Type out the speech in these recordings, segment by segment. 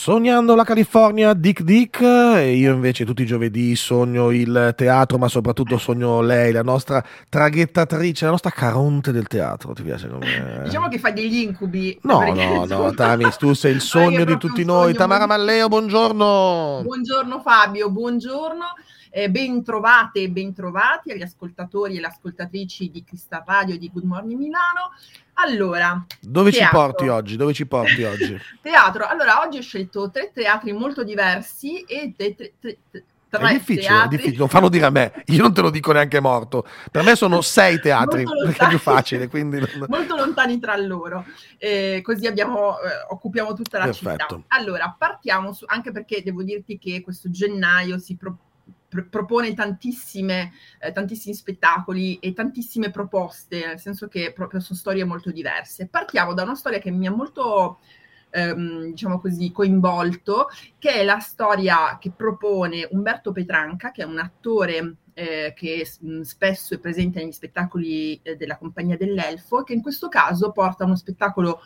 Sognando la California, Dick Dick, e io invece tutti i giovedì sogno il teatro, ma soprattutto sogno lei, la nostra traghettatrice, la nostra caronte del teatro. Ti piace come... Diciamo che fai degli incubi. No, no, no, Tami, tu sei il sogno di tutti noi. Tamara Malleo, buongiorno. Buongiorno Fabio, buongiorno. Eh, ben trovate e ben trovati agli ascoltatori e le ascoltatrici di Crystal Radio e di Good Morning Milano. Allora, dove teatro. ci porti oggi? Dove ci porti oggi? teatro. Allora, oggi ho scelto tre teatri molto diversi e tre, tre, tre, Tre è difficile, è difficile, non fanno dire a me, io non te lo dico neanche morto. Per me sono sei teatri, perché è più facile. Quindi. Molto lontani tra loro, eh, così abbiamo, eh, occupiamo tutta la Perfetto. città. Allora, partiamo, su, anche perché devo dirti che questo gennaio si propone pr- propone tantissime, eh, tantissimi spettacoli e tantissime proposte, nel senso che proprio sono storie molto diverse. Partiamo da una storia che mi ha molto ehm, diciamo così, coinvolto, che è la storia che propone Umberto Petranca, che è un attore eh, che mh, spesso è presente negli spettacoli eh, della Compagnia dell'Elfo, che in questo caso porta uno spettacolo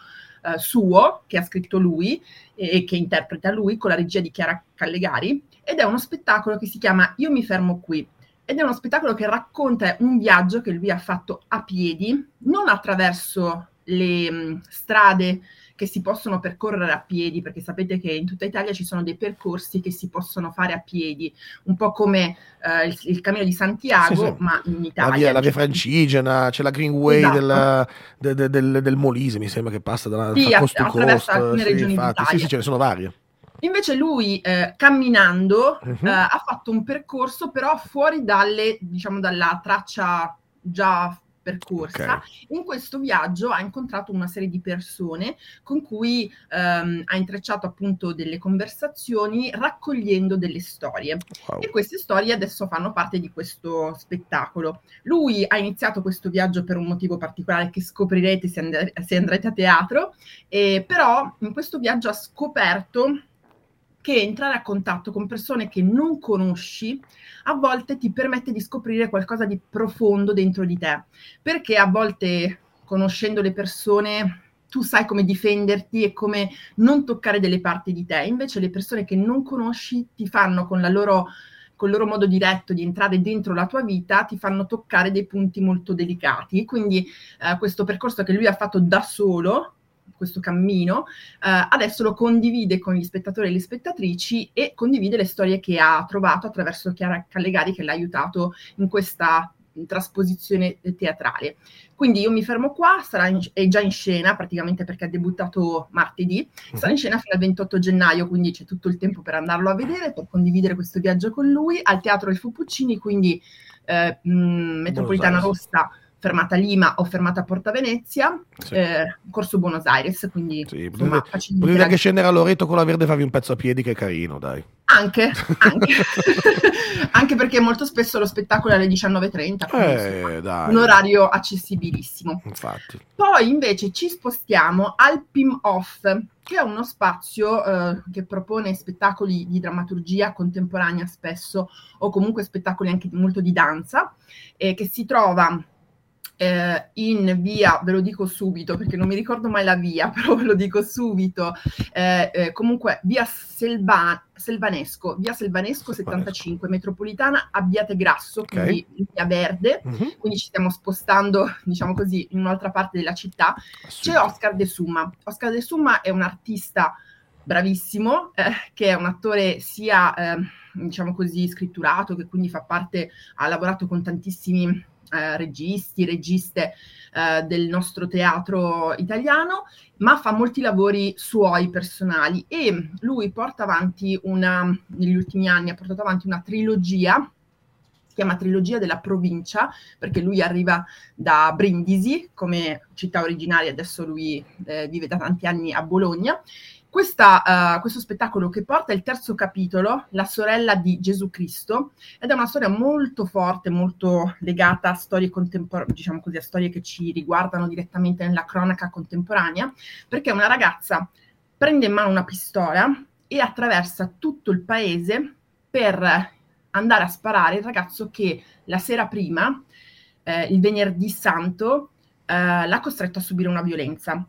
eh, suo, che ha scritto lui e che interpreta lui con la regia di Chiara Callegari, ed è uno spettacolo che si chiama Io mi fermo qui. Ed è uno spettacolo che racconta un viaggio che lui ha fatto a piedi, non attraverso le mh, strade che si possono percorrere a piedi, perché sapete che in tutta Italia ci sono dei percorsi che si possono fare a piedi, un po' come eh, il, il, Cammino di Santiago, sì, sì. ma in Italia. La via, la via francigena, c'è la Green Way esatto. del, del, del, del, Molise, mi sembra che passa da sì, coast to coast. alcune sì, regioni infatti, Sì, sì, ce ne sono varie. Invece lui, eh, camminando, uh-huh. eh, ha fatto un percorso però fuori dalle, diciamo, dalla traccia già percorsa. Okay. In questo viaggio ha incontrato una serie di persone con cui ehm, ha intrecciato appunto delle conversazioni raccogliendo delle storie. Wow. E queste storie adesso fanno parte di questo spettacolo. Lui ha iniziato questo viaggio per un motivo particolare che scoprirete se, and- se andrete a teatro, eh, però in questo viaggio ha scoperto che entrare a contatto con persone che non conosci a volte ti permette di scoprire qualcosa di profondo dentro di te, perché a volte conoscendo le persone tu sai come difenderti e come non toccare delle parti di te, invece le persone che non conosci ti fanno con la loro col loro modo diretto di entrare dentro la tua vita, ti fanno toccare dei punti molto delicati. Quindi eh, questo percorso che lui ha fatto da solo, questo cammino, eh, adesso lo condivide con gli spettatori e le spettatrici e condivide le storie che ha trovato attraverso Chiara Callegari che l'ha aiutato in questa trasposizione teatrale. Quindi io mi fermo qua, sarà in, è già in scena praticamente perché ha debuttato martedì, sarà in scena fino al 28 gennaio, quindi c'è tutto il tempo per andarlo a vedere, per condividere questo viaggio con lui, al Teatro del Fupuccini, quindi eh, mh, Metropolitana Rossa fermata Lima o fermata Porta Venezia, sì. eh, Corso Buenos Aires, quindi sì, insomma, potete, potete che scendere a Loreto con la verde farvi un pezzo a piedi che è carino, dai. Anche, anche. anche perché molto spesso lo spettacolo è alle 19.30, eh, insomma, un orario accessibilissimo. Infatti. Poi invece ci spostiamo al PIM Off, che è uno spazio eh, che propone spettacoli di drammaturgia contemporanea spesso, o comunque spettacoli anche molto di danza, eh, che si trova eh, in via, ve lo dico subito perché non mi ricordo mai la via, però ve lo dico subito, eh, eh, comunque via Selva, Selvanesco, via Selvanesco 75, metropolitana Abbiate Grasso, okay. quindi via Verde, uh-huh. quindi ci stiamo spostando, diciamo così, in un'altra parte della città. C'è Oscar De Summa. Oscar De Summa è un artista bravissimo, eh, che è un attore sia, eh, diciamo così, scritturato, che quindi fa parte, ha lavorato con tantissimi eh, registi, registe eh, del nostro teatro italiano, ma fa molti lavori suoi personali. E lui porta avanti una, negli ultimi anni ha portato avanti una trilogia si chiama Trilogia della provincia, perché lui arriva da Brindisi come città originaria, adesso lui eh, vive da tanti anni a Bologna, questa, uh, questo spettacolo che porta il terzo capitolo, La sorella di Gesù Cristo, ed è una storia molto forte, molto legata a storie contemporanee, diciamo così, a storie che ci riguardano direttamente nella cronaca contemporanea, perché una ragazza prende in mano una pistola e attraversa tutto il paese per andare a sparare il ragazzo che la sera prima, eh, il venerdì santo, eh, l'ha costretto a subire una violenza.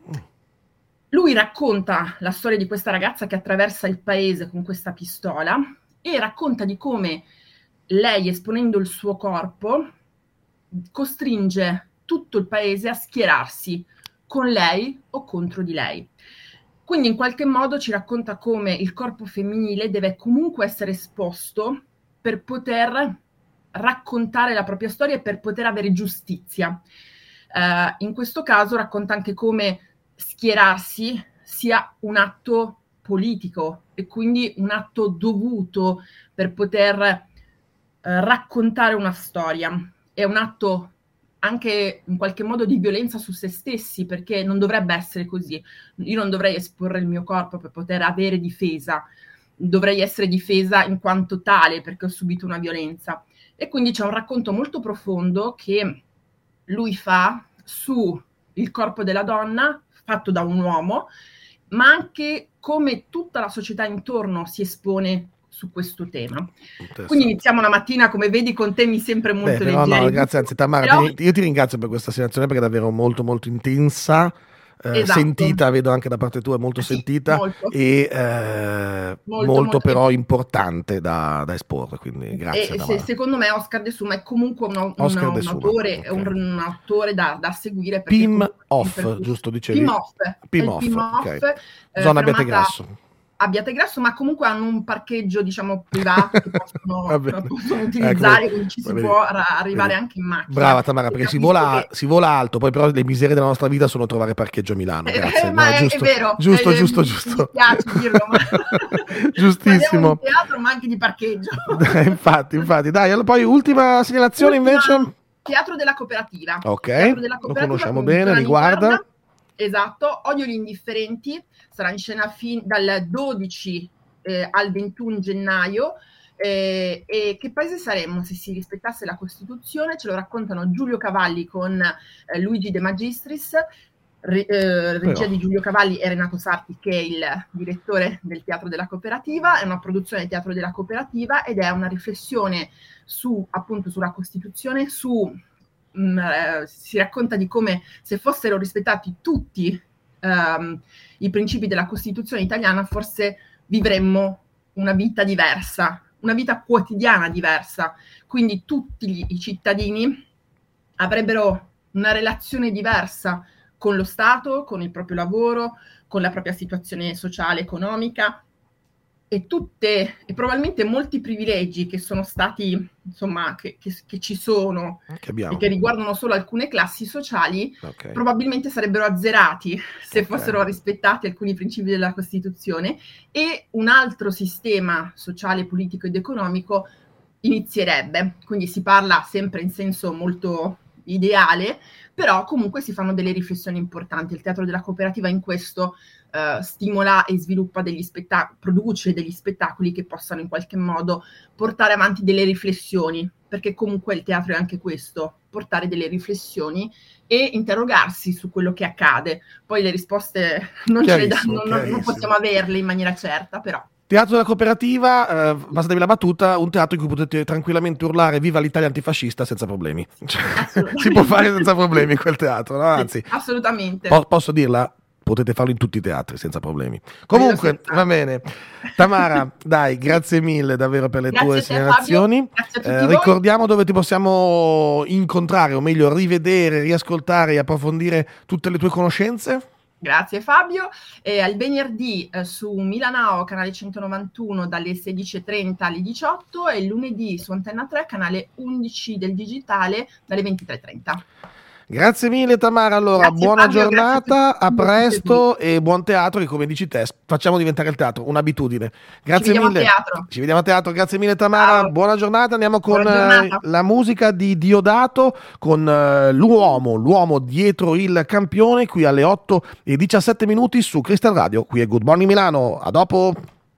Lui racconta la storia di questa ragazza che attraversa il paese con questa pistola e racconta di come lei, esponendo il suo corpo, costringe tutto il paese a schierarsi con lei o contro di lei. Quindi in qualche modo ci racconta come il corpo femminile deve comunque essere esposto per poter raccontare la propria storia e per poter avere giustizia. Uh, in questo caso racconta anche come schierarsi sia un atto politico e quindi un atto dovuto per poter uh, raccontare una storia. È un atto anche in qualche modo di violenza su se stessi, perché non dovrebbe essere così. Io non dovrei esporre il mio corpo per poter avere difesa, dovrei essere difesa in quanto tale perché ho subito una violenza. E quindi c'è un racconto molto profondo che lui fa su il corpo della donna fatto da un uomo, ma anche come tutta la società intorno si espone su questo tema. Quindi iniziamo la mattina, come vedi, con temi sempre molto Beh, leggeri. No, grazie, anzi, Tamara, Però... io ti ringrazio per questa segnalazione perché è davvero molto, molto intensa. Eh, esatto. sentita, vedo anche da parte tua, molto sì, sentita molto. e eh, molto, molto, però importante da, da, esporre. Quindi grazie. Se, secondo me Oscar De Suma è comunque un, un, un autore, okay. un, un, autore da, da seguire. Pim off, giusto dicevi? Pim off. Pim off, okay. eh, Zona Abbiate grasso, ma comunque hanno un parcheggio, diciamo, privato che possono, possono utilizzare, ecco, quindi ci si può arrivare vedi. anche in macchina. Brava Tamara, perché si vola, che... si vola, alto, poi però le miserie della nostra vita sono trovare parcheggio a Milano. Eh, grazie. Eh, ma no, è, giusto, è vero. Giusto, è, giusto, giusto. Mi piace dirlo, ma... Giustissimo. un teatro, ma anche di parcheggio. infatti, infatti. Dai, allora, poi ultima segnalazione ultima, invece. Teatro della cooperativa. Ok, della cooperativa, lo conosciamo bene, riguarda. Esatto, Odio gli indifferenti, sarà in scena fin dal 12 eh, al 21 gennaio. Eh, e che paese saremmo se si rispettasse la Costituzione? Ce lo raccontano Giulio Cavalli con eh, Luigi De Magistris, re, eh, regia di Giulio Cavalli e Renato Sarti, che è il direttore del Teatro della Cooperativa. È una produzione del Teatro della Cooperativa ed è una riflessione su appunto sulla Costituzione, su mm, eh, si racconta di come se fossero rispettati tutti um, i principi della Costituzione italiana, forse vivremmo una vita diversa, una vita quotidiana diversa. Quindi tutti gli, i cittadini avrebbero una relazione diversa con lo Stato, con il proprio lavoro, con la propria situazione sociale, economica e tutte e probabilmente molti privilegi che sono stati insomma che, che, che ci sono che e che riguardano solo alcune classi sociali okay. probabilmente sarebbero azzerati se okay. fossero rispettati alcuni principi della Costituzione e un altro sistema sociale, politico ed economico inizierebbe quindi si parla sempre in senso molto ideale però comunque si fanno delle riflessioni importanti il teatro della cooperativa in questo eh, stimola e sviluppa degli spettacoli, produce degli spettacoli che possano in qualche modo portare avanti delle riflessioni, perché comunque il teatro è anche questo, portare delle riflessioni e interrogarsi su quello che accade. Poi le risposte non, ce le da, non, non possiamo averle in maniera certa, però. Teatro della cooperativa, eh, bastatevi la battuta, un teatro in cui potete tranquillamente urlare viva l'Italia antifascista senza problemi. Cioè, si può fare senza problemi quel teatro, no? Anzi, assolutamente. Po- posso dirla? potete farlo in tutti i teatri senza problemi. Comunque, va bene. Tamara, dai, grazie mille davvero per le grazie tue segnalazioni. Eh, ricordiamo dove ti possiamo incontrare, o meglio, rivedere, riascoltare e approfondire tutte le tue conoscenze. Grazie Fabio. Eh, al venerdì eh, su Milanao, canale 191 dalle 16.30 alle 18 e lunedì su Antenna 3, canale 11 del digitale dalle 23.30. Grazie mille Tamara, allora grazie, buona Fabio, giornata, a presto e buon teatro che come dici te facciamo diventare il teatro un'abitudine. Grazie Ci mille. Ci vediamo a teatro, grazie mille Tamara, Ciao. buona giornata, andiamo con uh, la musica di Diodato con uh, l'uomo, l'uomo dietro il campione qui alle 8 e 17 minuti su Crystal Radio, qui è Good Morning Milano, a dopo.